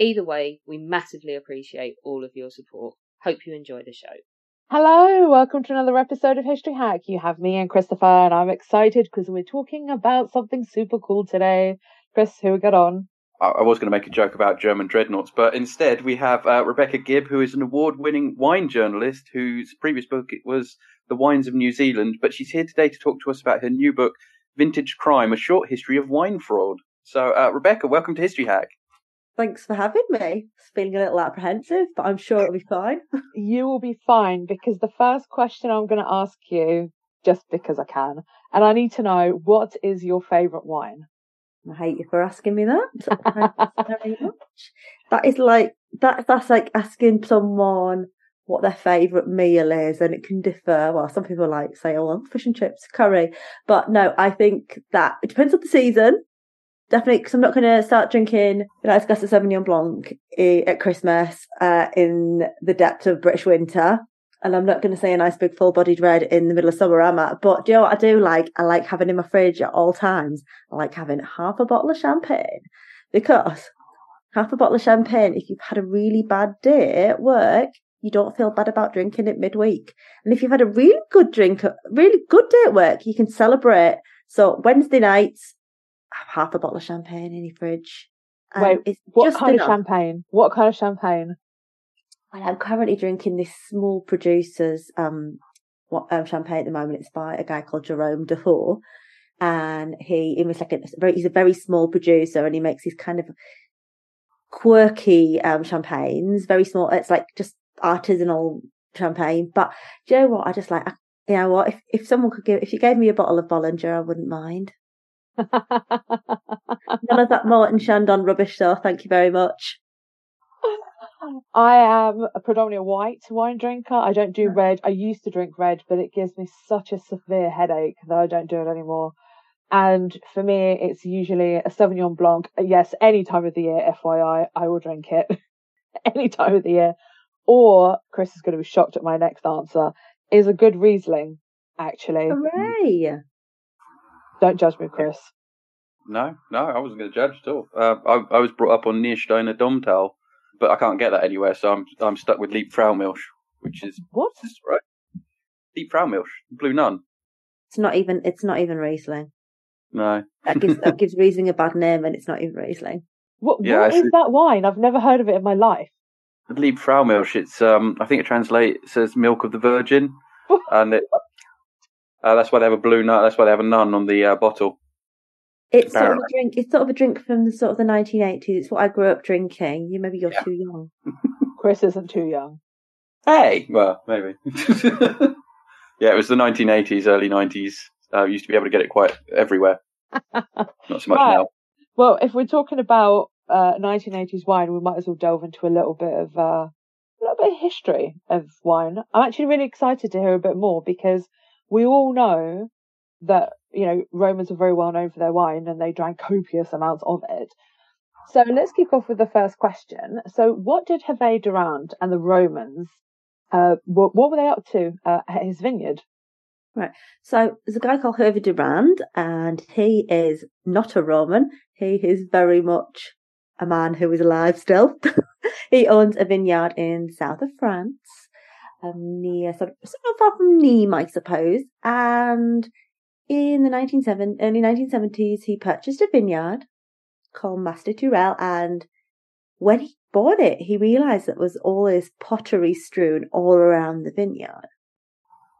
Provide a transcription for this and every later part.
Either way, we massively appreciate all of your support. Hope you enjoy the show. Hello, welcome to another episode of History Hack. You have me and Christopher, and I'm excited because we're talking about something super cool today. Chris, who we got on? I I was going to make a joke about German dreadnoughts, but instead we have uh, Rebecca Gibb, who is an award-winning wine journalist whose previous book it was The Wines of New Zealand, but she's here today to talk to us about her new book, Vintage Crime: A Short History of Wine Fraud. So, uh, Rebecca, welcome to History Hack. Thanks for having me. It's feeling a little apprehensive, but I'm sure it'll be fine. You will be fine because the first question I'm going to ask you, just because I can, and I need to know what is your favourite wine? I hate you for asking me that. Very much. That is like that. That's like asking someone what their favourite meal is, and it can differ. Well, some people like say, "Oh, well, fish and chips, curry," but no, I think that it depends on the season. Definitely, because I'm not going to start drinking a nice glass of Sauvignon Blanc eh, at Christmas uh, in the depth of British winter. And I'm not going to say a nice big full bodied red in the middle of summer, am I? But do you know what I do like? I like having in my fridge at all times. I like having half a bottle of champagne because half a bottle of champagne, if you've had a really bad day at work, you don't feel bad about drinking it midweek. And if you've had a really good drink, really good day at work, you can celebrate. So Wednesday nights, half a bottle of champagne in your fridge. Wait, it's what just kind enough. of champagne? What kind of champagne? Well, I'm currently drinking this small producer's um, what, um champagne at the moment. It's by a guy called Jerome Defoe, and he he was like a very he's a very small producer, and he makes these kind of quirky um champagnes, very small. It's like just artisanal champagne. But do you know what? I just like I, you know what? If if someone could give if you gave me a bottle of Bollinger, I wouldn't mind. None of that Moët Chandon rubbish, though. Thank you very much. I am a predominantly white wine drinker. I don't do red. I used to drink red, but it gives me such a severe headache that I don't do it anymore. And for me, it's usually a Sauvignon Blanc. Yes, any time of the year, FYI, I will drink it. any time of the year. Or, Chris is going to be shocked at my next answer, is a good Riesling, actually. Hooray! Don't judge me, Chris. No, no, I wasn't going to judge at all. Uh, I, I was brought up on Niersteiner Domtal, but I can't get that anywhere, so I'm I'm stuck with Liebfraumilch, which is What? is this right? Liebfraumilch, Blue Nun. It's not even. It's not even Riesling. No, That gives that gives Riesling a bad name, and it's not even Riesling. What, Yeah, what I is see. that wine? I've never heard of it in my life. Liebfraumilch. It's um, I think it translates it says milk of the Virgin, and it, uh, that's why they have a blue nun. That's why they have a nun on the uh, bottle. It's sort of a drink. It's sort of a drink from the sort of the 1980s. It's what I grew up drinking. You maybe you're Yeah. too young. Chris isn't too young. Hey, well, maybe. yeah, it was the 1980s, early 90s. Uh, used to be able to get it quite everywhere. Not so much Right. now. Well, if we're talking about uh, 1980s wine, we might as well delve into a little bit of uh, a little bit of history of wine. I'm actually really excited to hear a bit more because we all know that you know Romans are very well known for their wine and they drank copious amounts of it. So let's kick off with the first question. So, what did Hervé Durand and the Romans? Uh, what, what were they up to uh, at his vineyard? Right. So there's a guy called Hervé Durand, and he is not a Roman. He is very much a man who is alive still. he owns a vineyard in south of France, um, near sort of, sort far from Nîmes, I suppose. And in the 1970, early 1970s, he purchased a vineyard called Mas des Tourelles, and when he bought it, he realised that was all this pottery strewn all around the vineyard.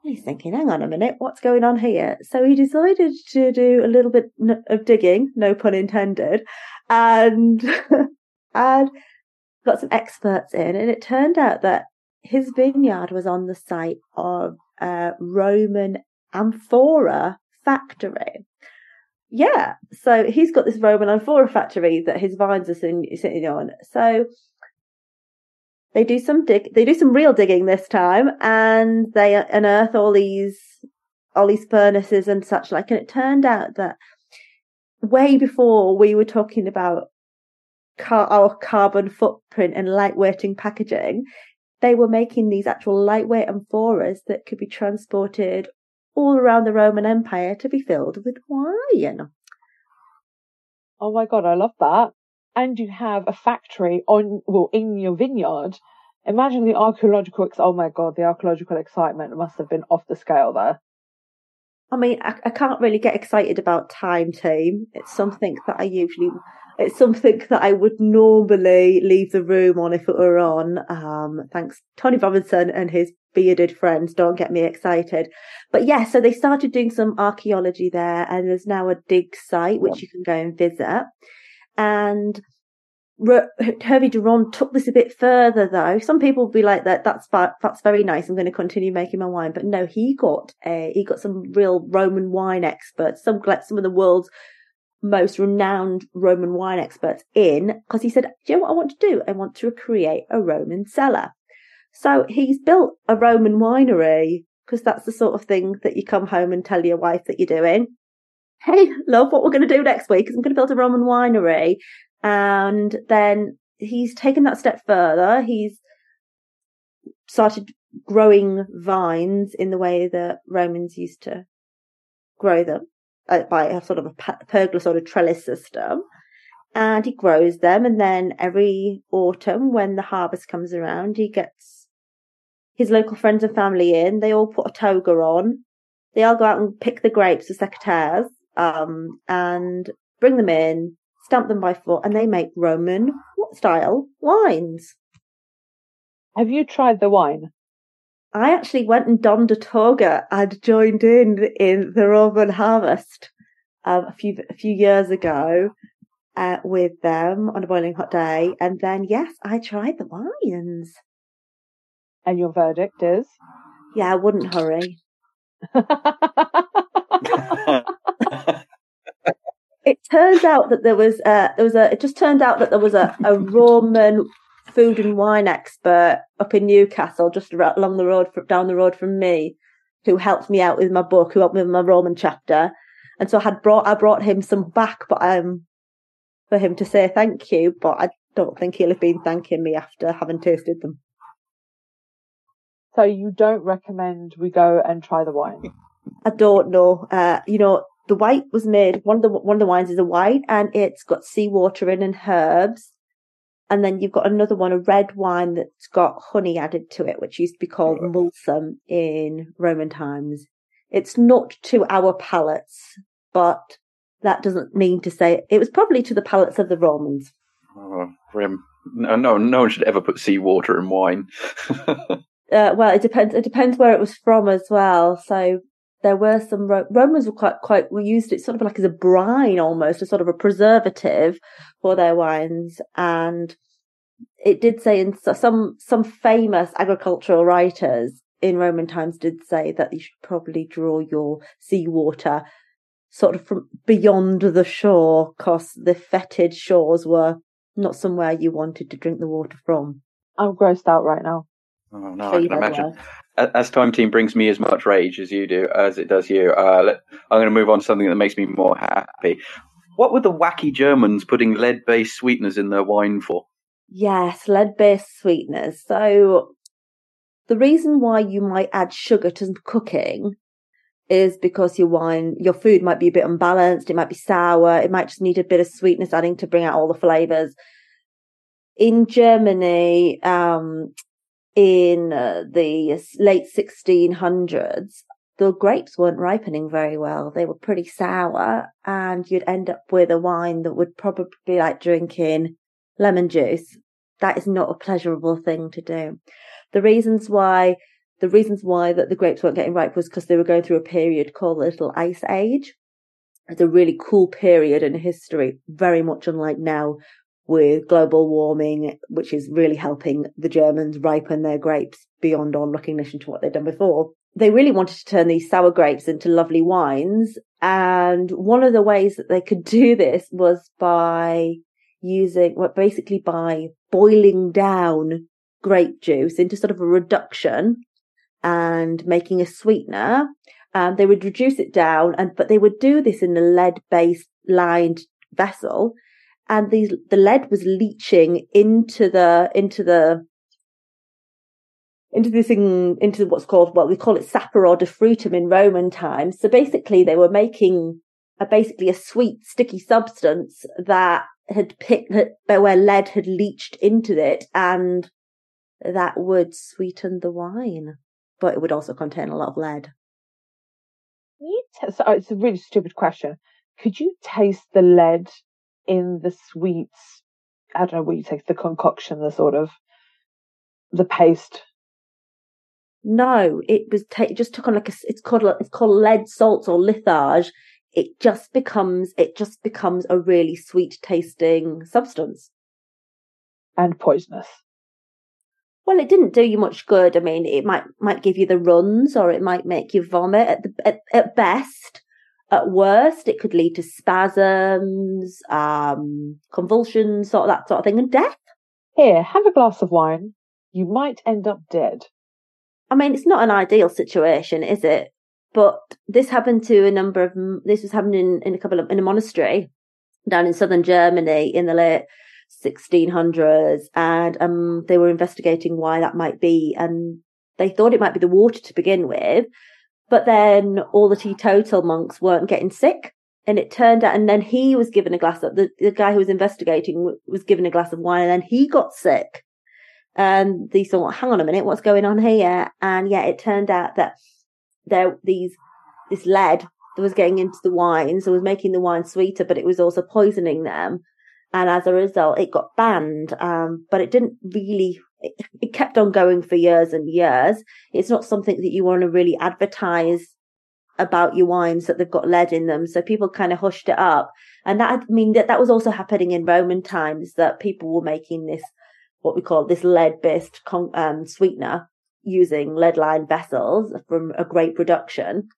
He's thinking, hang on a minute, what's going on here? So he decided to do a little bit of digging, no pun intended, and, and got some experts in. And it turned out that his vineyard was on the site of a Roman amphora factory. Yeah, so he's got this Roman amphora factory that his vines are sitting on. So they do some dig, they do some real digging this time, and they unearth all these all these furnaces and such like. And it turned out that way before we were talking about car, our carbon footprint and lightweighting packaging, they were making these actual lightweight amphoras that could be transported all around the Roman Empire to be filled with wine. Oh my god, I love that. And you have a factory on, well, in your vineyard. Imagine the archaeological, oh my god, the archaeological excitement must have been off the scale there. I mean, I, I can't really get excited about time team. It's something that I usually it's something that I would normally leave the room on if it were on. Um, thanks, Tony Robinson and his bearded friends don't get me excited. But yeah, so they started doing some archaeology there and there's now a dig site which you can go and visit. And Hervé Durand took this a bit further though. Some people will be like that, that's, that's very nice. I'm going to continue making my wine. But no, he got a, he got some real Roman wine experts, some, like some of the world's most renowned Roman wine experts in because he said, Do you know what I want to do? I want to create a Roman cellar. So he's built a Roman winery because that's the sort of thing that you come home and tell your wife that you're doing. Hey, love, what we're going to do next week is I'm going to build a Roman winery. And then he's taken that step further. He's started growing vines in the way that Romans used to grow them uh, by a sort of a pergola sort of trellis system. And he grows them. And then every autumn, when the harvest comes around, he gets his local friends and family in. They all put a toga on. They all go out and pick the grapes, the secateurs, um, and bring them in, stamp them by foot, and they make Roman style wines. Have you tried the wine? I actually went and donned a toga and joined in in the Roman harvest um, a few a few years ago uh, with them on a boiling hot day, and then yes, I tried the wines. And your verdict is? Yeah, I wouldn't hurry. it turns out that there was a, there was a, it just turned out that there was a, a Roman food and wine expert up in Newcastle, just along the road, down the road from me, who helped me out with my book, who helped me with my Roman chapter. And so I had brought, I brought him some back, but um, for him to say thank you, but I don't think he'll have been thanking me after having tasted them. So you don't recommend we go and try the wine? I don't know. Uh, you know, the white was made. One of the one of the wines is a white, and it's got seawater in and herbs. And then you've got another one, a red wine that's got honey added to it, which used to be called mulsum in Roman times. It's not to our palates, but that doesn't mean to say it was probably to the palates of the Romans. Oh, grim. No, no, no one should ever put seawater in wine. uh, well, it depends. It depends where it was from as well. So there were some Romans were quite quite we used it sort of like as a brine almost, a sort of a preservative for their wines, and it did say in some some famous agricultural writers in Roman times did say that you should probably draw your seawater sort of from beyond the shore, because the fetid shores were not somewhere you wanted to drink the water from. I'm grossed out right now. Oh no, I can imagine. As Time Team brings me as much rage as you do, as it does you, uh, let, I'm going to move on to something that makes me more happy. What were the wacky Germans putting lead-based sweeteners in their wine for? Yes, lead-based sweeteners. So the reason why you might add sugar to cooking is because your wine, your food might be a bit unbalanced. It might be sour. It might just need a bit of sweetness adding to bring out all the flavors. In Germany, um, in uh, the late 1600s, the grapes weren't ripening very well. They were pretty sour and you'd end up with a wine that would probably be like drinking lemon juice. That is not a pleasurable thing to do. The reasons why, the reasons why that the grapes weren't getting ripe was because they were going through a period called the Little Ice Age. It's a really cool period in history, very much unlike now with global warming, which is really helping the Germans ripen their grapes beyond on recognition to what they'd done before. They really wanted to turn these sour grapes into lovely wines. And one of the ways that they could do this was by using, well, basically by boiling down grape juice into sort of a reduction and making a sweetener. Um, they would reduce it down and, but they would do this in a lead based lined vessel and these, the lead was leaching into the, into the, into this thing, into what's called, well, we call it defrutum in Roman times. So basically they were making a, basically a sweet, sticky substance that had picked, where lead had leached into it and that would sweeten the wine, but it would also contain a lot of lead. So oh, it's a really stupid question. Could you taste the lead in the sweets? I don't know what you take the concoction, the sort of the paste. No, it was ta- it just took on like a it's called it's called lead salts or litharge. It just becomes it just becomes a really sweet tasting substance and poisonous. Well, it didn't do you much good. I mean, it might might give you the runs, or it might make you vomit at the at, at best. At worst, it could lead to spasms, um, convulsions, sort of that sort of thing, and death. Here, have a glass of wine. You might end up dead. I mean, it's not an ideal situation, is it? But this happened to a number of. This was happening in a couple of in a monastery down in southern Germany in the late 1600s, and um, they were investigating why that might be, and they thought it might be the water to begin with, but then all the teetotal monks weren't getting sick. And it turned out, and then he was given a glass of, the, the guy who was investigating was given a glass of wine and then he got sick. And they thought, hang on a minute, what's going on here? And yeah, it turned out that there, these, this lead that was getting into the wines so was making the wine sweeter, but it was also poisoning them. And as a result, it got banned. Um, but it didn't really it, it kept on going for years and years. It's not something that you want to really advertise about your wines that they've got lead in them. So people kind of hushed it up. And that, I mean, that, that was also happening in Roman times that people were making this, what we call this lead based con- um, sweetener using lead lined vessels from a grape production.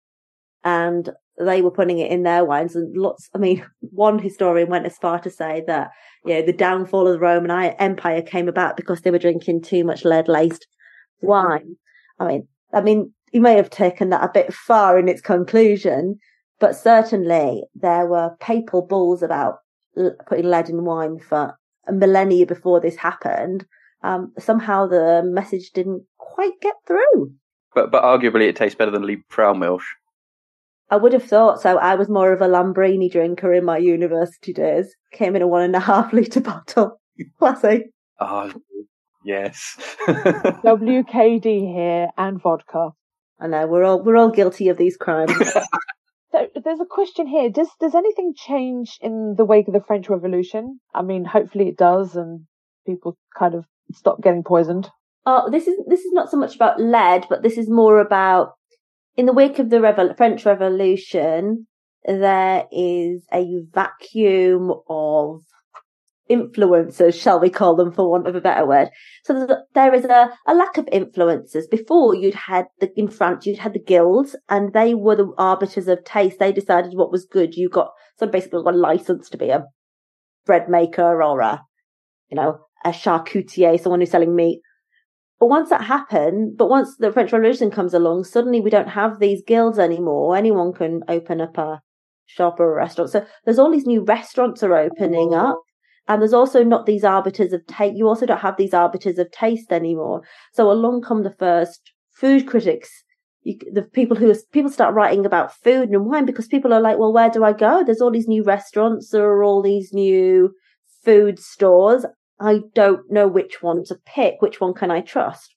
And they were putting it in their wines and lots, I mean, one historian went as far to say that, you know, the downfall of the Roman Empire came about because they were drinking too much lead laced wine. I mean, I mean, he may have taken that a bit far in its conclusion, but certainly there were papal bulls about putting lead in wine for a millennia before this happened. Um, somehow the message didn't quite get through. But but arguably it tastes better than Liebfraumilch. I would have thought so. I was more of a Lambrini drinker in my university days. Came in a one and a half litre bottle. Classy. Oh, yes. WKD here and vodka. I know we're all we're all guilty of these crimes. so there's a question here. Does does anything change in the wake of the French Revolution? I mean, hopefully it does, and people kind of stop getting poisoned. Oh, this is this is not so much about lead, but this is more about in the wake of the Revol- French Revolution, there is a vacuum of influencers, shall we call them for want of a better word. So there is a, a lack of influencers. Before you'd had the, in France, you'd had the guilds and they were the arbiters of taste. They decided what was good. You got, so basically got a license to be a bread maker or a, you know, a charcutier, someone who's selling meat. But once that happened, but once the French Revolution comes along, suddenly we don't have these guilds anymore. Anyone can open up a shop or a restaurant. So there's all these new restaurants are opening up. And there's also not these arbiters of taste. You also don't have these arbiters of taste anymore. So along come the first food critics. You, the people who people start writing about food and wine because people are like, well, where do I go? There's all these new restaurants. There are all these new food stores. I don't know which one to pick. Which one can I trust?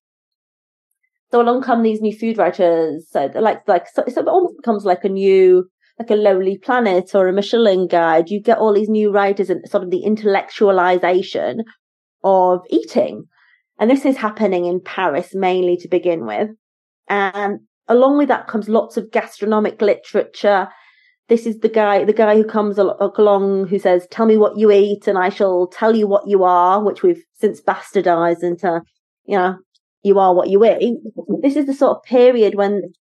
So along come these new food writers. So like, like, so, so it almost becomes like a new, like a Lonely Planet or a Michelin guide. You get all these new writers and sort of the intellectualization of eating. And this is happening in Paris mainly to begin with. And along with that comes lots of gastronomic literature. This is the guy, the guy who comes uh, along who says, tell me what you eat and I shall tell you what you are, which we've since bastardized into, you know, you are what you eat. This is the sort of period when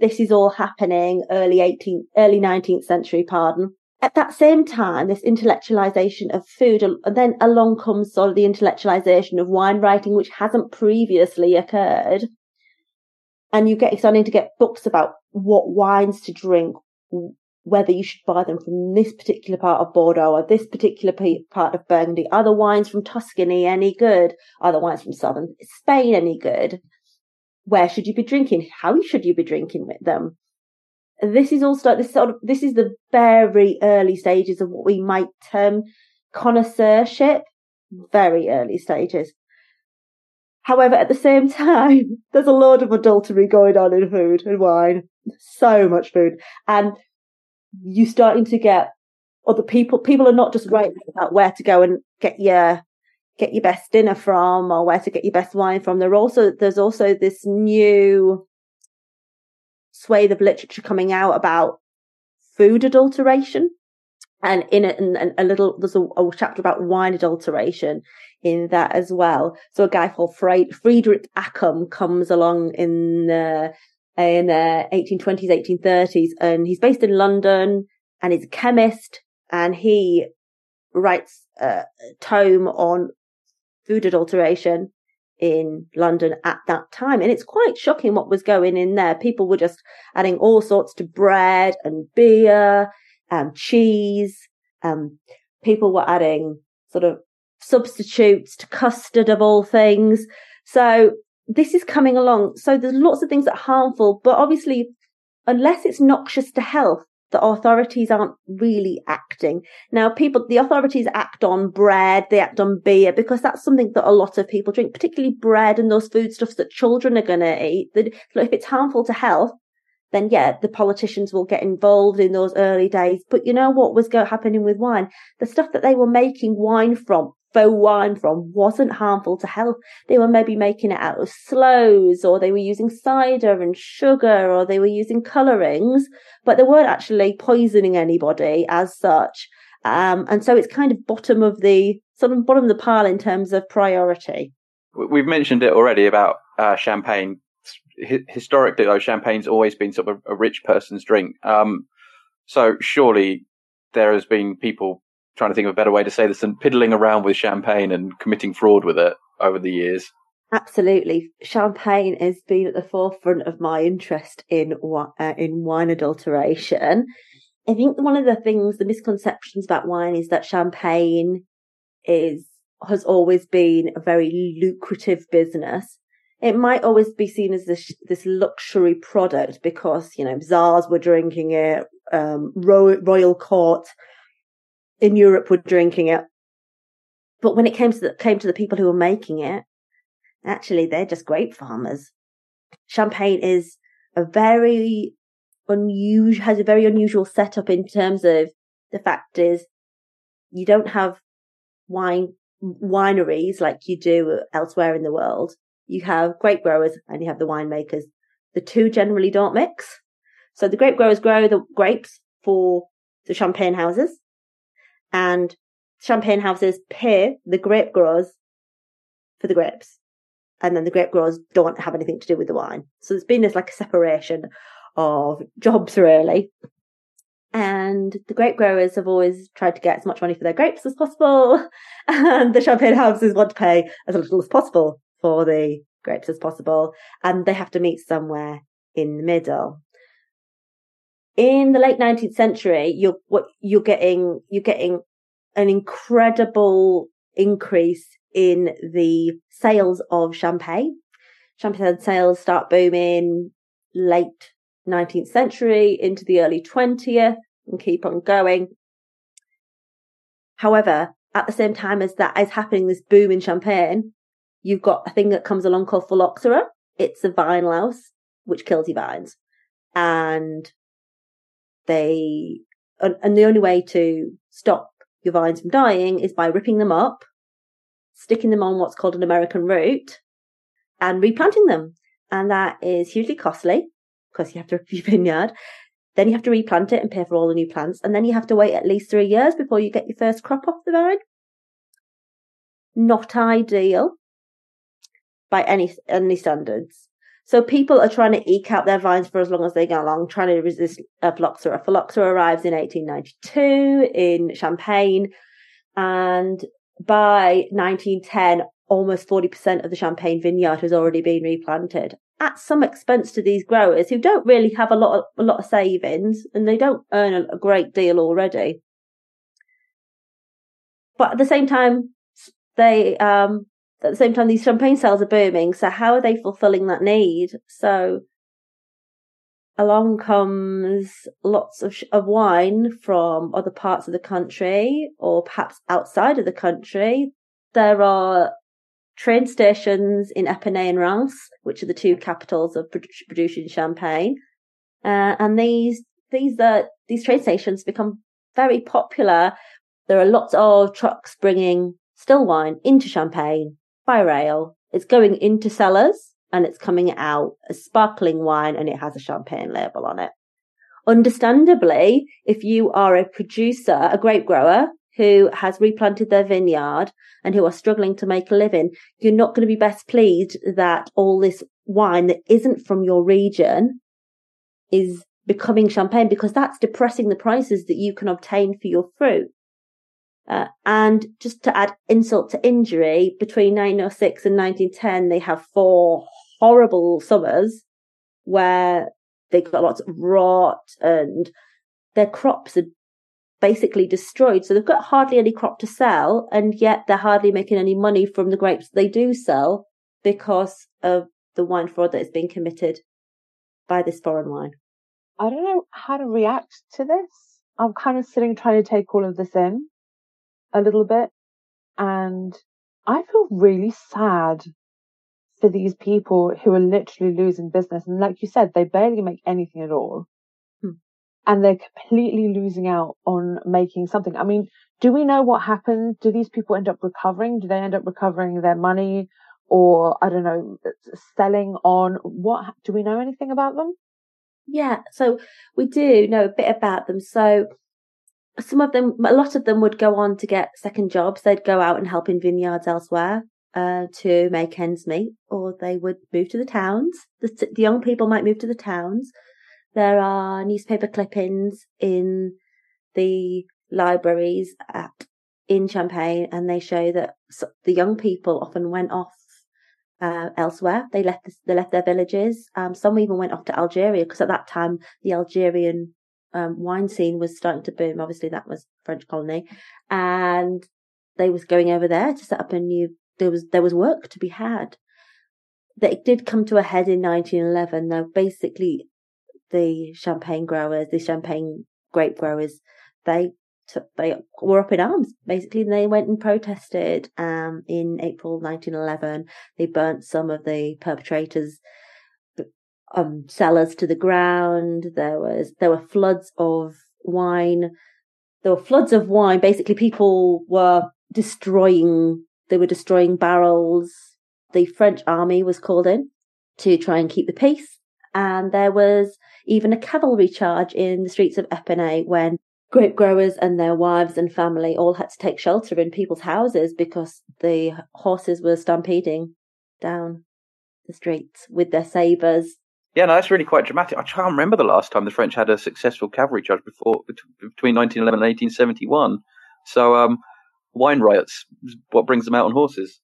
this is all happening, early 18th, early 19th century, pardon. At that same time, this intellectualization of food, and then along comes sort of the intellectualization of wine writing, which hasn't previously occurred and you get starting to get books about what wines to drink, whether you should buy them from this particular part of Bordeaux or this particular part of Burgundy. Are the wines from Tuscany any good? Are the wines from southern Spain any good? Where should you be drinking? How should you be drinking with them? This is all start this sort of this is the very early stages of what we might term connoisseurship. Very early stages. However, at the same time, there's a lot of adultery going on in food and wine. So much food. And you starting to get other people, people are not just writing about where to go and get your, get your best dinner from or where to get your best wine from. There also, there's also this new swathe of literature coming out about food adulteration and in and a little, there's a, a, chapter about wine adulteration in that as well. So a guy called Friedrich Accum comes along in the, in the 1820s, 1830s, and he's based in London and he's a chemist and he writes a tome on food adulteration in London at that time. And it's quite shocking what was going in there. People were just adding all sorts to bread and beer and cheese. Um, people were adding sort of substitutes to custard of all things. So this is coming along. So there's lots of things that are harmful, but obviously, unless it's noxious to health, the authorities aren't really acting. Now, people, the authorities act on bread, they act on beer, because that's something that a lot of people drink, particularly bread and those foodstuffs that children are going to eat. If it's harmful to health, then yeah, the politicians will get involved in those early days. But you know what was go- happening with wine? The stuff that they were making wine from, faux wine from, wasn't harmful to health. They were maybe making it out of sloes, or they were using cider and sugar, or they were using colorings, but they weren't actually poisoning anybody as such. Um, and so it's kind of bottom of the sort of bottom of the pile in terms of priority. We've mentioned it already about uh, champagne historically, though, champagne's always been sort of a, a rich person's drink. Um, so surely there has been people trying to think of a better way to say this than piddling around with champagne and committing fraud with it over the years. Absolutely, champagne has been at the forefront of my interest in uh, in wine adulteration. I think one of the things, the misconceptions about wine is that champagne is has always been a very lucrative business it might always be seen as this this luxury product because you know czars were drinking it, um, royal, royal court in Europe were drinking it, but when it came to the, came to the people who were making it, actually they're just grape farmers. Champagne is a very unusual has a very unusual setup in terms of the fact is you don't have wine wineries like you do elsewhere in the world you have grape growers and you have the winemakers. The two generally don't mix. So the grape growers grow the grapes for the champagne houses and champagne houses pay the grape growers for the grapes. And then the grape growers don't have anything to do with the wine. So there's been this like a separation of jobs really. And the grape growers have always tried to get as much money for their grapes as possible. And the champagne houses want to pay as little as possible for the grapes as possible, and they have to meet somewhere in the middle. In the late 19th century, you're what you're getting you're getting an incredible increase in the sales of champagne. Champagne sales start booming late 19th century into the early 20th and keep on going. However, at the same time as that is happening, this boom in champagne, You've got a thing that comes along called phylloxera it's a vine louse which kills your vines, and they and, the only way to stop your vines from dying is by ripping them up, sticking them on what's called an American root, and replanting them. And that is hugely costly because you have to rip your vineyard. Then you have to replant it and pay for all the new plants. And then you have to wait at least three years before you get your first crop off the vine. Not ideal by any, any standards. So people are trying to eke out their vines for as long as they go along, trying to resist uh, phylloxera. Phylloxera arrives in 1892 in Champagne, and by 1910, almost 40% of the Champagne vineyard has already been replanted at some expense to these growers who don't really have a lot of, a lot of savings and they don't earn a, a great deal already. But at the same time, they um, at the same time, these champagne sales are booming. So how are they fulfilling that need? So along comes lots of, of wine from other parts of the country or perhaps outside of the country. There are train stations in Epernay and Reims, which are the two capitals of producing champagne. Uh, and these, these, uh, these train stations become very popular. There are lots of trucks bringing still wine into Champagne by rail. It's going into cellars and it's coming out as sparkling wine and it has a champagne label on it. Understandably, if you are a producer, a grape grower who has replanted their vineyard and who are struggling to make a living, you're not going to be best pleased that all this wine that isn't from your region is becoming champagne because that's depressing the prices that you can obtain for your fruit. Uh, and just to add insult to injury, between 1906 and 1910, they have four horrible summers where they got lots of rot and their crops are basically destroyed. So they've got hardly any crop to sell, and yet they're hardly making any money from the grapes they do sell because of the wine fraud that is being committed by this foreign wine. I don't know how to react to this. I'm kind of sitting trying to take all of this in a little bit. And I feel really sad for these people who are literally losing business. And like you said, they barely make anything at all. Hmm. And they're completely losing out on making something. I mean, do we know what happened? Do these people end up recovering? Do they end up recovering their money or, I don't know, selling on what? Do we know anything about them? Yeah. So we do know a bit about them. So some of them, a lot of them would go on to get second jobs. They'd go out and help in vineyards elsewhere uh, to make ends meet, or they would move to the towns. The, the young people might move to the towns. There are newspaper clippings in the libraries at in Champagne, and they show that the young people often went off uh, elsewhere. They left the, they left their villages. Um, some even went off to Algeria because at that time the Algerian um, wine scene was starting to boom. Obviously, that was French colony, and they was going over there to set up a new. There was there was work to be had. That did come to a head in 1911. Now, basically, the champagne growers, the champagne grape growers, they took, they were up in arms basically. They went and protested. Um, in April 1911, they burnt some of the perpetrators' um, cellars to the ground. There was there were floods of wine. There were floods of wine. Basically, people were destroying. They were destroying barrels. The French army was called in to try and keep the peace, and there was even a cavalry charge in the streets of Epernay when grape growers and their wives and family all had to take shelter in people's houses because the horses were stampeding down the streets with their sabers yeah, no, that's really quite dramatic. I can't remember the last time the French had a successful cavalry charge before between 1911 and 1871. So, um, wine riots, what brings them out on horses.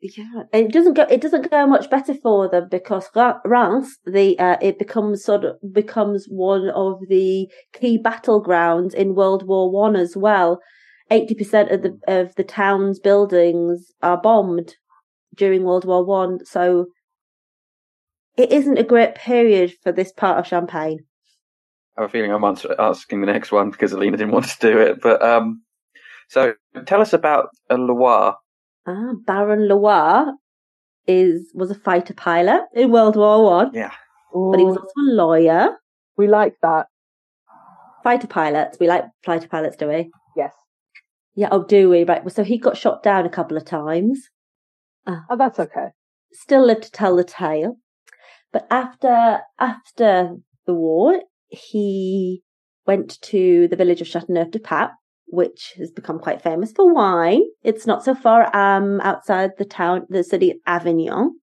Yeah, it doesn't go. It doesn't go much better for them because Reims, the uh, it becomes sort of becomes one of the key battlegrounds in World War One as well. Eighty percent of the of the town's buildings are bombed during World War One. So it isn't a great period for this part of Champagne. I have a feeling I'm asking the next one because Alina didn't want to do it. But um, so tell us about a Le Roy. Ah, Baron Le Roy is was a fighter pilot in World War One, Yeah. but he was also a lawyer. we like that. Fighter pilots, we like fighter pilots, do we? Yes. Yeah, oh, do we? Right. So he got shot down a couple of times. Oh, that's okay. Still lived to tell the tale. But after after the war, he went to the village of Châteauneuf-du-Pape, which has become quite famous for wine. It's not so far um outside the town, the city of Avignon.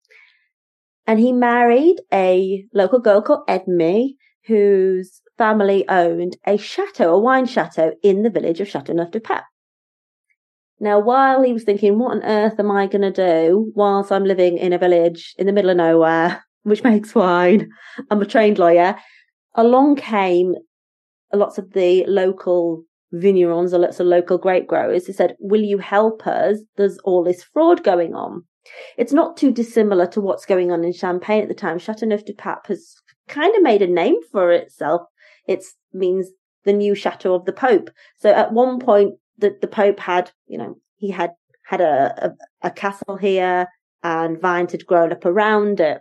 And he married a local girl called Edme, whose family owned a chateau, a wine chateau in the village of Châteauneuf-du-Pape. Now, while he was thinking, what on earth am I going to do whilst I'm living in a village in the middle of nowhere, which makes wine? I'm a trained lawyer. Along came lots of the local vignerons or lots of local grape growers who said, will you help us? There's all this fraud going on. It's not too dissimilar to what's going on in Champagne at the time. Chateauneuf-du-Pape has kind of made a name for itself. It means the new chateau of the Pope. So at one point, the, the Pope had, you know, he had had a, a, a castle here and vines had grown up around it.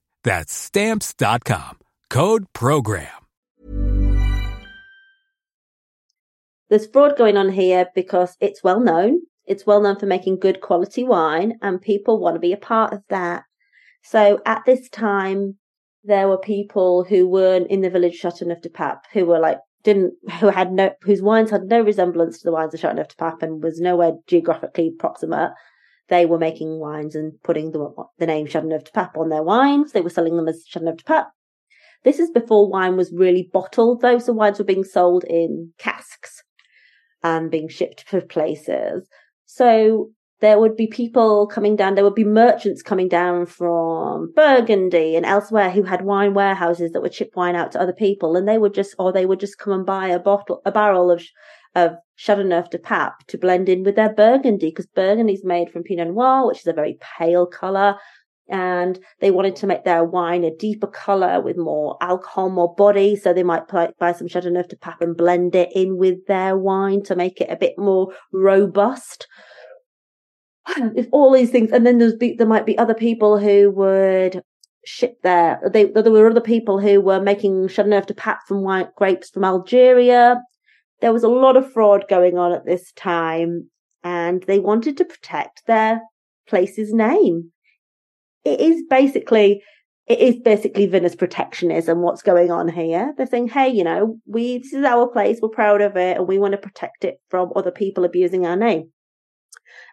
That's stamps.com. Code program. There's fraud going on here because it's well known. It's well known for making good quality wine and people want to be a part of that. So at this time, there were people who weren't in the village Châteauneuf-du-Pape who were like, didn't, who had no, whose wines had no resemblance to the wines of Châteauneuf-du-Pape and was nowhere geographically proximate. They were making wines and putting the, the name Chateauneuf de Pape on their wines. They were selling them as Chateauneuf de Pape. This is before wine was really bottled though, so wines were being sold in casks and being shipped to places. So there would be people coming down, there would be merchants coming down from Burgundy and elsewhere who had wine warehouses that would ship wine out to other people and they would just, or they would just come and buy a bottle, a barrel of, of Chateauneuf de Pape to blend in with their Burgundy because Burgundy is made from Pinot Noir, which is a very pale color. And they wanted to make their wine a deeper color with more alcohol, more body. So they might buy some Chateauneuf de Pape and blend it in with their wine to make it a bit more robust if all these things, and then there's be, there might be other people who would ship there. They, there were other people who were making Chateauneuf de Pape from white grapes from Algeria. There was a lot of fraud going on at this time, and they wanted to protect their place's name. It is basically, it is basically Venice protectionism. What's going on here? They're saying, "Hey, you know, we this is our place. We're proud of it, and we want to protect it from other people abusing our name."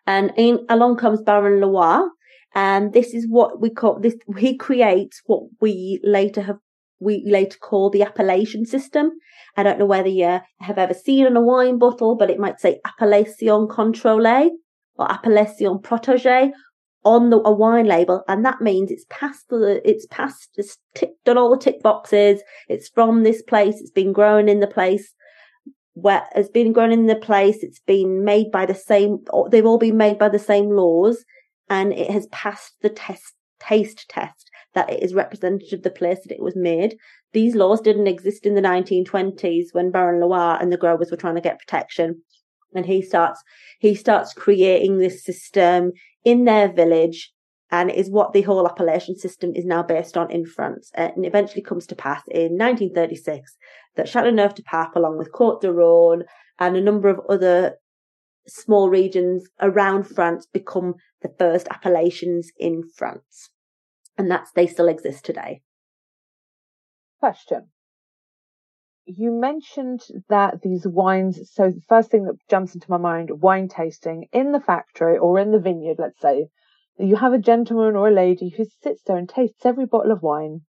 And in, along comes Baron Le Roy, and this is what we call this. He creates what we later have we later call the appellation system. I don't know whether you have ever seen on a wine bottle, but it might say appellation contrôlée or appellation protégée on the, a wine label, and that means it's past the, it's past, it's ticked on all the tick boxes. It's from this place. It's been grown in the place where has been grown in the place. It's been made by the same, they've all been made by the same laws and it has passed the test taste test that it is representative of the place that it was made. These laws didn't exist in the 1920s when Baron Le Roy and the growers were trying to get protection. And he starts, he starts creating this system in their village and is what the whole appellation system is now based on in France. Uh, and eventually comes to pass in 1936 that Châteauneuf du Pape, along with Côte de Rhône and a number of other small regions around France, become the first appellations in France. And that's, they still exist today. Question. You mentioned that these wines, so the first thing that jumps into my mind, wine tasting in the factory or in the vineyard, let's say, you have a gentleman or a lady who sits there and tastes every bottle of wine.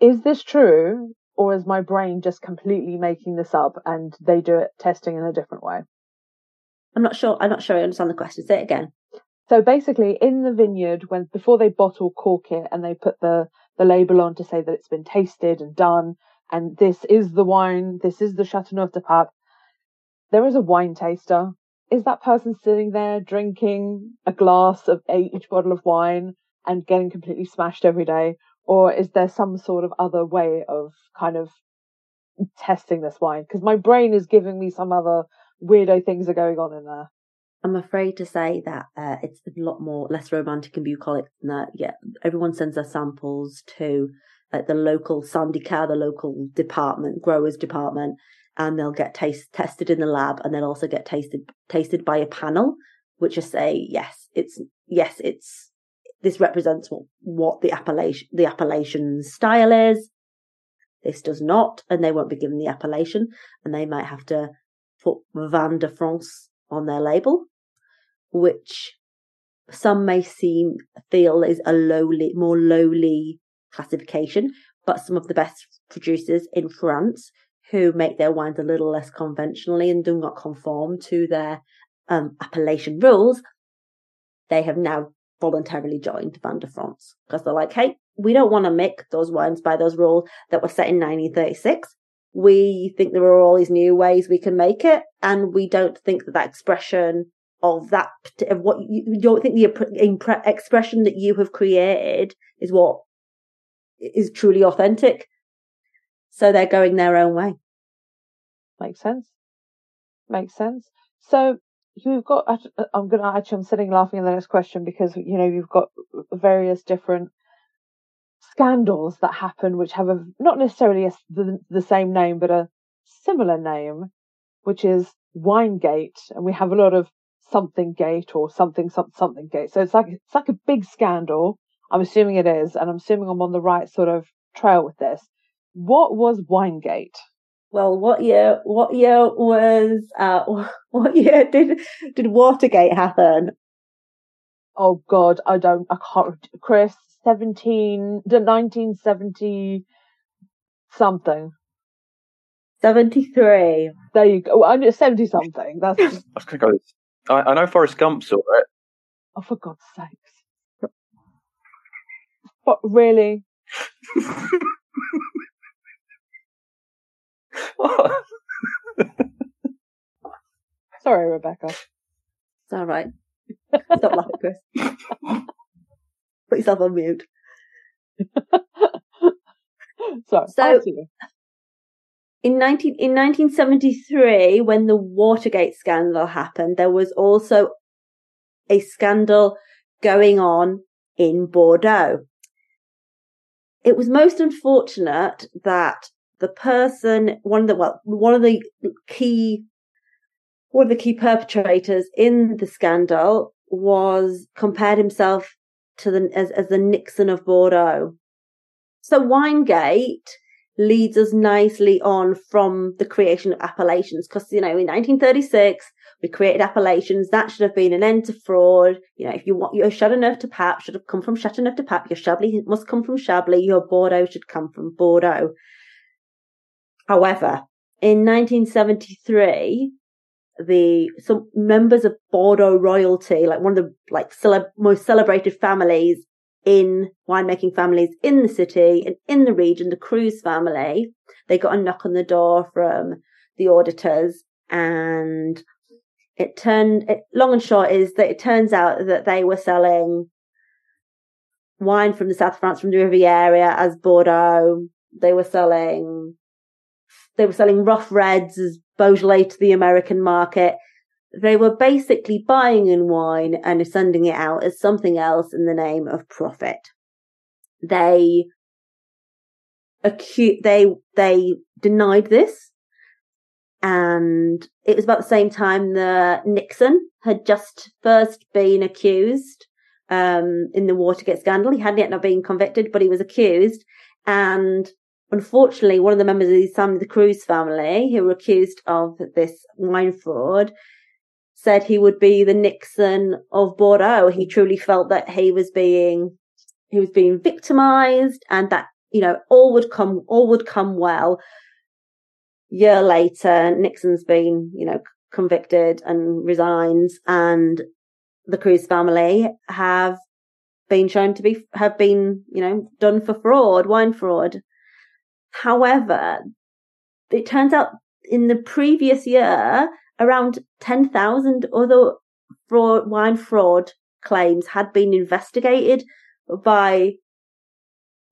Is this true, or is my brain just completely making this up and they do it testing in a different way? I'm not sure. I'm not sure I understand the question. Say it again. So basically, in the vineyard, when before they bottle cork it and they put the the label on to say that it's been tasted and done, and this is the wine, this is the Chateauneuf de Pape, there is a wine taster is that person sitting there drinking a glass of each bottle of wine and getting completely smashed every day? Or is there some sort of other way of kind of testing this wine? Because my brain is giving me some other weirdo things are going on in there. I'm afraid to say that uh, it's a lot more less romantic and bucolic than that. Yeah, everyone sends their samples to like the local syndicat, the local department, growers department, and they'll get taste, tested in the lab and they'll also get tasted tasted by a panel which will say yes it's yes it's this represents what, what the appellation the appellation style is this does not and they won't be given the appellation and they might have to put Vin de France on their label which some may seem feel is a lowly more lowly classification but some of the best producers in France who make their wines a little less conventionally and do not conform to their um, appellation rules, they have now voluntarily joined Vin de France because they're like, hey, we don't want to make those wines by those rules that were set in 1936. We think there are all these new ways we can make it, and we don't think that that expression of that of what you, you don't think the impre- expression that you have created is what is truly authentic. So they're going their own way. Makes sense. Makes sense. So you've got, I'm going to actually, I'm sitting laughing at the next question because, you know, you've got various different scandals that happen which have a, not necessarily a, the, the same name, but a similar name, which is Winegate. And we have a lot of something gate or something, something, something gate. So it's like, it's like a big scandal. I'm assuming it is. And I'm assuming I'm on the right sort of trail with this. What was Winegate? Well, what year? What year was? Uh, what year did did Watergate happen? Oh God, I don't. I can't. Chris, seventeen, the nineteen seventy something. 73. There you go. I'm just 70 something. That's. I was going to go. I, I know Forrest Gump saw it. Oh, for God's sakes. But really? Sorry, Rebecca. It's all right. Stop laughing, Chris. Put yourself on mute. so, so in 19, in 1973, when the Watergate scandal happened, there was also a scandal going on in Bordeaux. It was most unfortunate that the person, one of the, well, one of the key, one of the key perpetrators in the scandal was compared himself to the, as, as the Nixon of Bordeaux. So Winegate leads us nicely on from the creation of appellations because, you know, in 1936, we created appellations. That should have been an end to fraud. You know, if you want your Chateauneuf de Pape should have come from Chateauneuf de Pape. Your Chablis must come from Chablis. Your Bordeaux should come from Bordeaux. However, in 1973, the some members of Bordeaux royalty, like one of the like most celebrated families in winemaking families in the city and in the region, the Cruse family, they got a knock on the door from the auditors and it turned it, long and short is that it turns out that they were selling wine from the south of France, from the Riviera as Bordeaux. They were selling, they were selling rough reds as Beaujolais to the American market. They were basically buying in wine and sending it out as something else in the name of profit. They acute, they, they denied this. And it was about the same time that Nixon had just first been accused um, in the Watergate scandal. He hadn't yet not been convicted, but he was accused. And unfortunately, one of the members of the, the Cruse family who were accused of this wine fraud said he would be the Nixon of Bordeaux. He truly felt that he was being, he was being victimized and that, you know, all would come, all would come well. Year later, Nixon's been, you know, convicted and resigns and the Cruse family have been shown to be, have been, you know, done for fraud, wine fraud. However, it turns out in the previous year, around 10,000 other fraud, wine fraud claims had been investigated by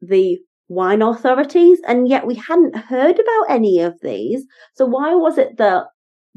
the wine authorities, and yet we hadn't heard about any of these. So why was it that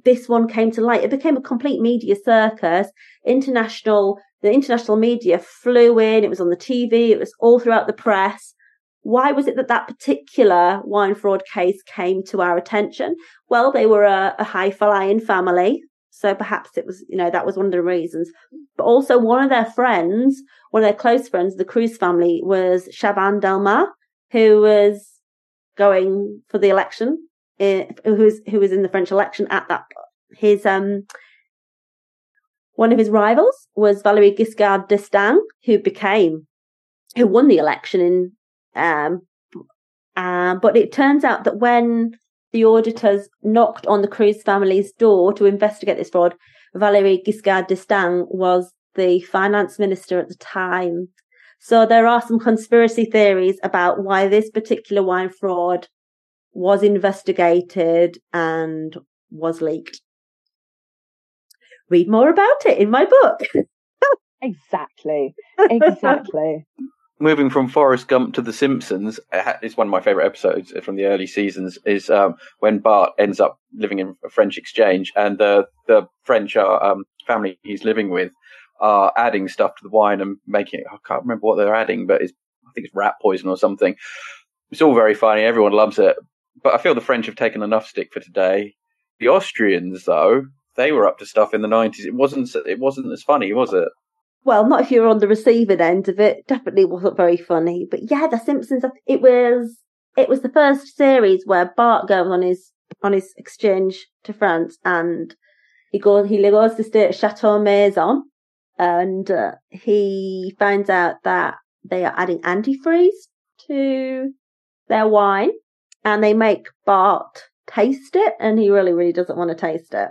this one came to light. It became a complete media circus. International, the international media flew in. It was on the TV. It was all throughout the press. Why was it that that particular wine fraud case came to our attention? Well, they were a, a flying family. So perhaps it was, you know, that was one of the reasons. But also one of their friends, one of their close friends, the Cruse family was Chaban Delmas, who was going for the election who was who was in the French election at that. His um one of his rivals was Valéry Giscard d'Estaing, who became who won the election in um um but it turns out that when the auditors knocked on the Cruse family's door to investigate this fraud, Valéry Giscard d'Estaing was the finance minister at the time. So there are some conspiracy theories about why this particular wine fraud was investigated and was leaked. Read more about it in my book. exactly. Exactly. Moving from Forrest Gump to The Simpsons, it's one of my favorite episodes from the early seasons. Is um, when Bart ends up living in a French exchange, and the the French um, family he's living with are adding stuff to the wine and making it. I can't remember what they're adding, but it's I think it's rat poison or something. It's all very funny. Everyone loves it but I feel the French have taken enough stick for today. The Austrians, though, they were up to stuff in the nineties. It wasn't. It wasn't as funny, was it? Well, not if you're on the receiving end of it. Definitely wasn't very funny. But yeah, The Simpsons. It was. It was the first series where Bart goes on his on his exchange to France, and he goes. He goes to stay at Chateau Maison, and uh, he finds out that they are adding antifreeze to their wine and they make Bart taste it, and he really, really doesn't want to taste it.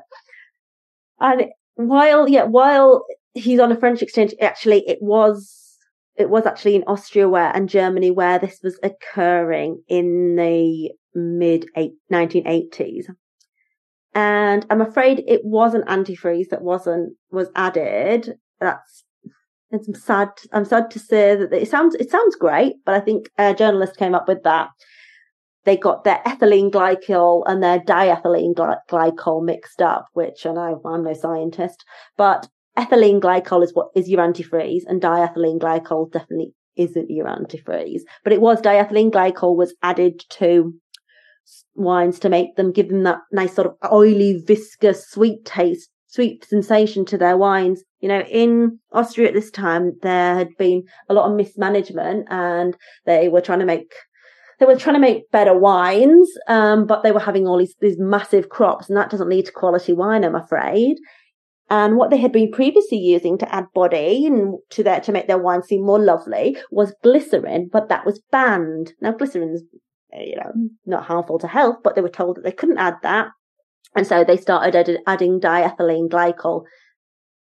And while, yeah, while he's on a French exchange, actually, it was, it was actually in Austria where, and Germany where this was occurring in the mid 1980s. And I'm afraid it wasn't antifreeze that wasn't, was added. That's, it's sad. I'm sad to say that it sounds, it sounds great, but I think a journalist came up with that they got their ethylene glycol and their diethylene glycol mixed up, which I know I'm no scientist, but ethylene glycol is what is your antifreeze and diethylene glycol definitely isn't your antifreeze. But it was diethylene glycol was added to wines to make them give them that nice sort of oily, viscous, sweet taste, sweet sensation to their wines. You know, in Austria at this time, there had been a lot of mismanagement and they were trying to make they were trying to make better wines, um, but they were having all these, these massive crops, and that doesn't lead to quality wine, I'm afraid. And what they had been previously using to add body and to their, to make their wine seem more lovely was glycerin, but that was banned. Now glycerin's, eh, you know, not harmful to health, but they were told that they couldn't add that. And so they started adding diethylene glycol.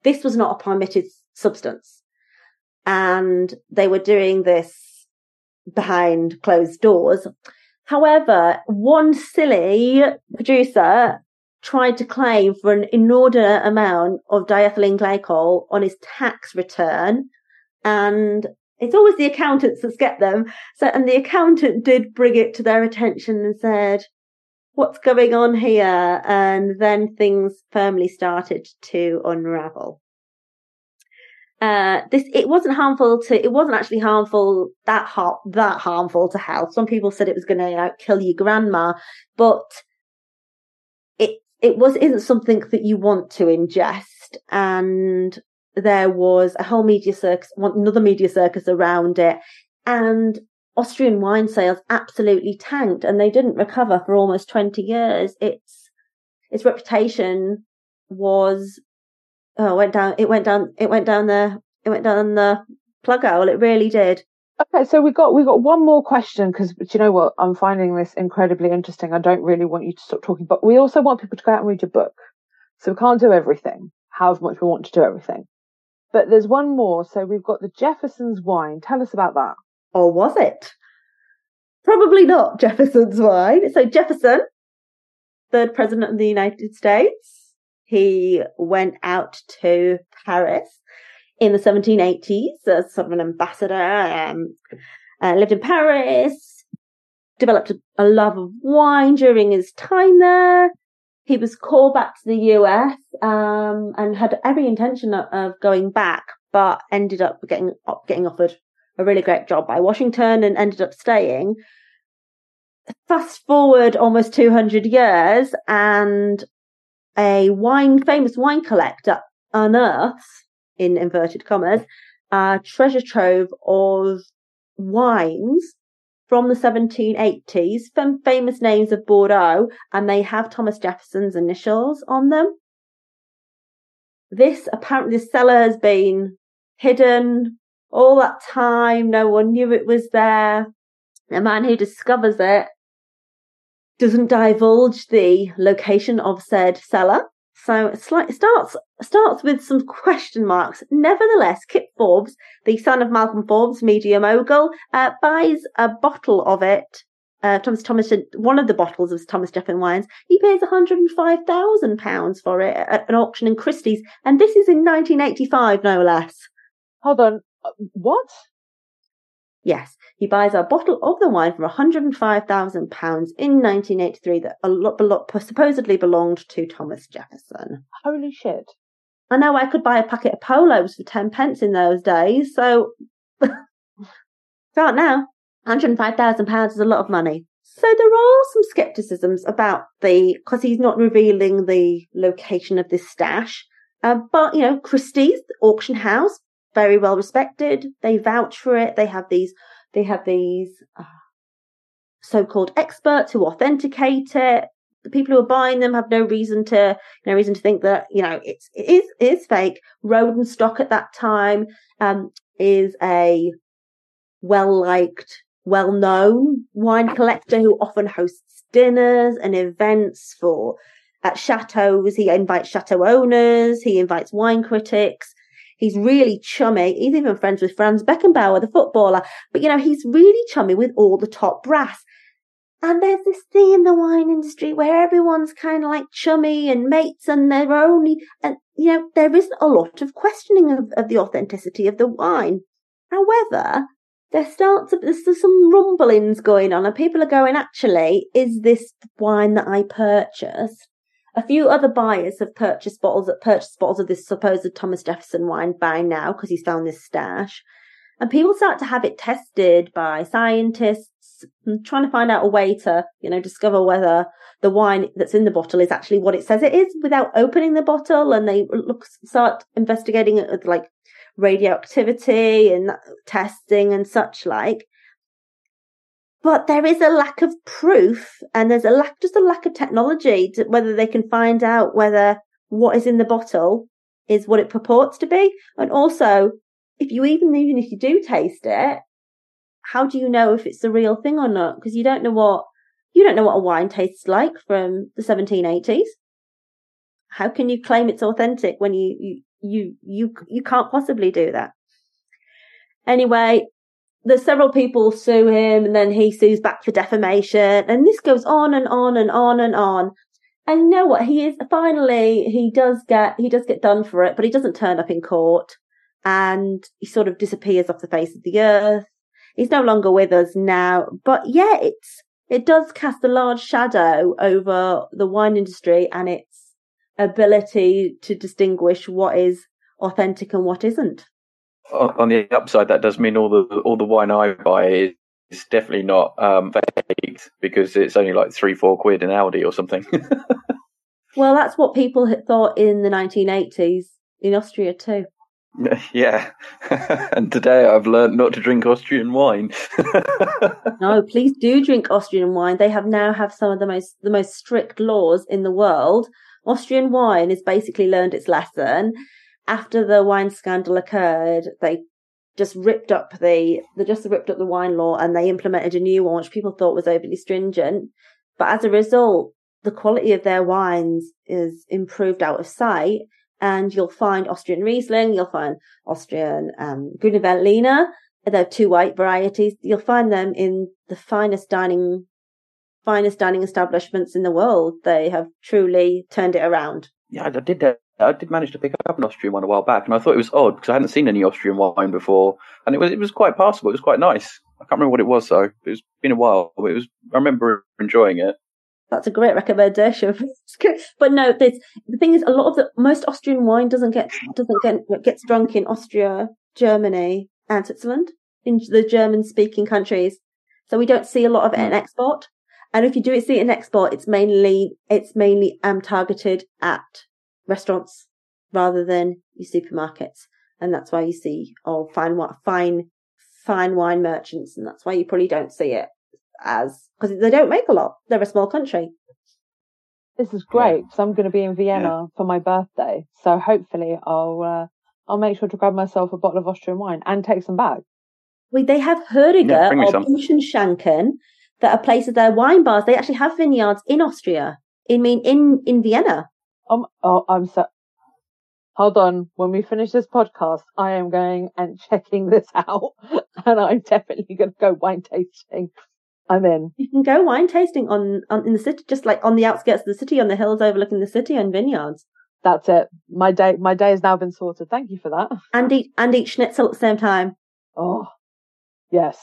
This was not a permitted substance. And they were doing this behind closed doors. However, one silly producer tried to claim for an inordinate amount of diethylene glycol on his tax return and it's always the accountants that get them. So, and the accountant did bring it to their attention and said, what's going on here? And then things firmly started to unravel. Uh, this, it wasn't harmful to, it wasn't actually harmful, that har- that harmful to health. Some people said it was going to you know, kill your grandma, but it, it was, isn't something that you want to ingest. And there was a whole media circus, another media circus around it. And Austrian wine sales absolutely tanked and they didn't recover for almost 20 years. Its, its reputation was, oh, went down, it went down, it went down the, it went down the plug hole. It really did. Okay, so we got we got one more question because you know what I'm finding this incredibly interesting. I don't really want you to stop talking, but we also want people to go out and read your book. So we can't do everything, however much we want to do everything. But there's one more. So we've got the Jefferson's wine. Tell us about that. Or was it? Probably not Jefferson's wine. So Jefferson, third president of the United States, he went out to Paris in the 1780s as sort of an ambassador, um, uh, lived in Paris, developed a, love of wine during his time there. He was called back to the US um, and had every intention of, of going back, but ended up getting getting offered a really great job by Washington and ended up staying. Fast forward almost 200 years and a wine, famous wine collector unearths, in inverted commas, a treasure trove of wines from the 1780s from famous names of Bordeaux and they have Thomas Jefferson's initials on them. This apparently the cellar has been hidden all that time. No one knew it was there. The man who discovers it doesn't divulge the location of said cellar. So it starts starts with some question marks. Nevertheless, Kip Forbes, the son of Malcolm Forbes, media mogul, uh, buys a bottle of it. Uh, Thomas Thomas, one of the bottles of Thomas Jefferson wines. He pays 105,000 pounds for it at an auction in Christie's, and this is in 1985, no less. Hold on, uh, what? Yes, he buys a bottle of the wine for £105,000 in 1983 that supposedly belonged to Thomas Jefferson. Holy shit. I know I could buy a packet of polos for 10 pence in those days, so can't now. £105,000 is a lot of money. So there are some scepticisms about the, because he's not revealing the location of this stash. Uh, but, you know, Christie's auction house very well respected. They vouch for it. They have these, they have these uh, so-called experts who authenticate it. The people who are buying them have no reason to, no reason to think that, you know, it's, it is, it is fake. Rodenstock at that time, um, is a well-liked, well-known wine collector who often hosts dinners and events for at chateaus. He invites chateau owners. He invites wine critics. He's really chummy. He's even friends with Franz Beckenbauer, the footballer. But you know, he's really chummy with all the top brass. And there's this thing in the wine industry where everyone's kind of like chummy and mates and they're only, and you know, there isn't a lot of questioning of, of the authenticity of the wine. However, there starts, there's some rumblings going on and people are going, actually, is this wine that I purchased? A few other buyers have purchased bottles, that purchased bottles of this supposed Thomas Jefferson wine by now because he's found this stash. And people start to have it tested by scientists mm, trying to find out a way to, you know, discover whether the wine that's in the bottle is actually what it says it is without opening the bottle. And they look, start investigating it with like radioactivity and testing and such like but there is a lack of proof and there's a lack, just a lack of technology to whether they can find out whether what is in the bottle is what it purports to be. And also, if you even, even if you do taste it, how do you know if it's the real thing or not? Because you don't know what, you don't know what a wine tastes like from the 1780s. How can you claim it's authentic when you, you, you, you, you can't possibly do that? Anyway, there's several people sue him and then he sues back for defamation and this goes on and on and on and on. And you know what? He is finally, he does get, he does get done for it, but he doesn't turn up in court. and he sort of disappears off the face of the earth. He's no longer with us now, but yeah, it's it does cast a large shadow over the wine industry and its ability to distinguish what is authentic and what isn't. On the upside, that does mean all the all the wine I buy is definitely not um, faked because it's only like three, four quid in Aldi or something. well, that's what people had thought in the 1980s in Austria too. Yeah, and today I've learned not to drink Austrian wine. no, please do drink Austrian wine. They have now have some of the most the most strict laws in the world. Austrian wine has basically learned its lesson. After the wine scandal occurred, they just ripped up the they just ripped up the wine law and they implemented a new one which people thought was overly stringent. But as a result, the quality of their wines is improved out of sight and you'll find Austrian Riesling, you'll find Austrian um, Veltliner. They're two white varieties. You'll find them in the finest dining, finest dining establishments in the world. They have truly turned it around. Yeah, I did. Uh, I did manage to pick up an Austrian one a while back, and I thought it was odd because I hadn't seen any Austrian wine before, and it was it was quite passable. It was quite nice. I can't remember what it was though. It's been a while, but it was. I remember enjoying it that's a great recommendation. but no, this, the thing is, a lot of the most Austrian wine doesn't get doesn't get gets drunk in Austria, Germany, and Switzerland in the German speaking countries. So we don't see a lot of it in hmm. export. And if you do see it in export, it's mainly it's mainly um targeted at restaurants rather than your supermarkets, and that's why you see all fine fine fine wine merchants, and that's why you probably don't see it as because they don't make a lot. They're a small country. This is great because I'm going to be in Vienna yeah. for my birthday, so hopefully I'll uh, I'll make sure to grab myself a bottle of Austrian wine and take some back. Wait, they have Heuriger yeah, or Buschenschanken that are places their wine bars. They actually have vineyards in Austria. I mean, in in Vienna. Um, oh, I'm so. Hold on. When we finish this podcast, I am going and checking this out, and I'm definitely going to go wine tasting I'm in. You can go wine tasting on, on in the city, just like on the outskirts of the city, on the hills overlooking the city, and vineyards. That's it. My day, my day has now been sorted. Thank you for that. And eat and eat schnitzel at the same time. Oh, yes,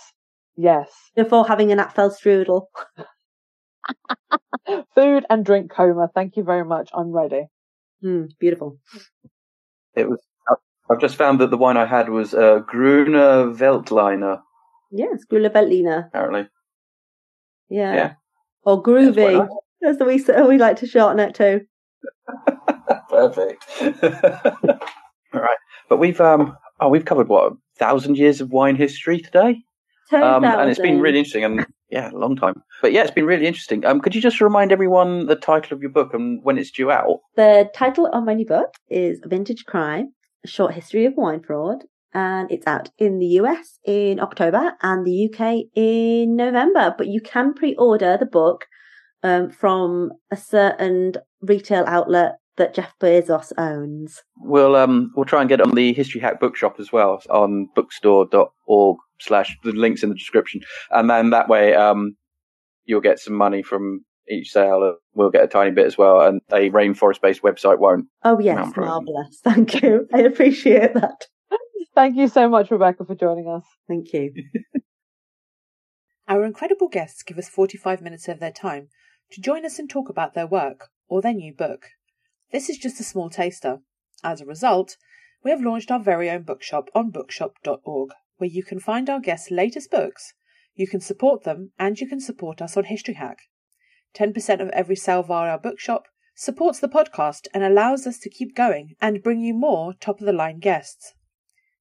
yes. Before having an Apfelstrudel. Food and drink coma. Thank you very much. I'm ready. Mm, beautiful. It was. I've just found that the wine I had was uh, Grüne Veltliner. Yes, Gruner Veltliner. Apparently. Yeah. yeah. Or groovy. That's the we we like to shorten it to. Perfect. All right, but we've um oh we've covered what a thousand years of wine history today. Um, and it's been really interesting and yeah, a long time. But yeah, it's been really interesting. Um, could you just remind everyone the title of your book and when it's due out? The title of my new book is Vintage Crime: A Short History of Wine Fraud, and it's out in the US in October and the UK in November. But you can pre-order the book um, from a certain retail outlet that Jeff Bezos owns. We'll um we'll try and get it on the History Hack Bookshop as well on bookstore.org slash the links in the description, and then that way um you'll get some money from each sale. We'll get a tiny bit as well, and a rainforest based website won't. Oh yes, marvelous! Thank you. I appreciate that. Thank you so much, Rebecca, for joining us. Thank you. Our incredible guests give us 45 minutes of their time to join us and talk about their work or their new book. This is just a small taster. As a result, we have launched our very own bookshop on bookshop.org, where you can find our guests' latest books, you can support them, and you can support us on History Hack. 10% of every sale via our bookshop supports the podcast and allows us to keep going and bring you more top of the line guests.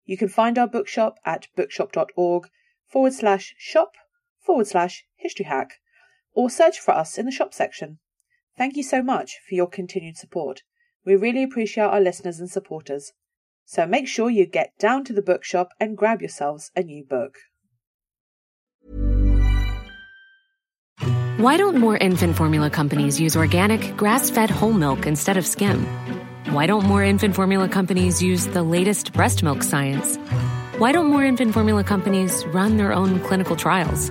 You can find our bookshop at bookshop.org forward slash shop forward slash history hack or search for us in the shop section. Thank you so much for your continued support. We really appreciate our listeners and supporters. So make sure you get down to the bookshop and grab yourselves a new book. Why don't more infant formula companies use organic, grass fed whole milk instead of skim? Why don't more infant formula companies use the latest breast milk science? Why don't more infant formula companies run their own clinical trials?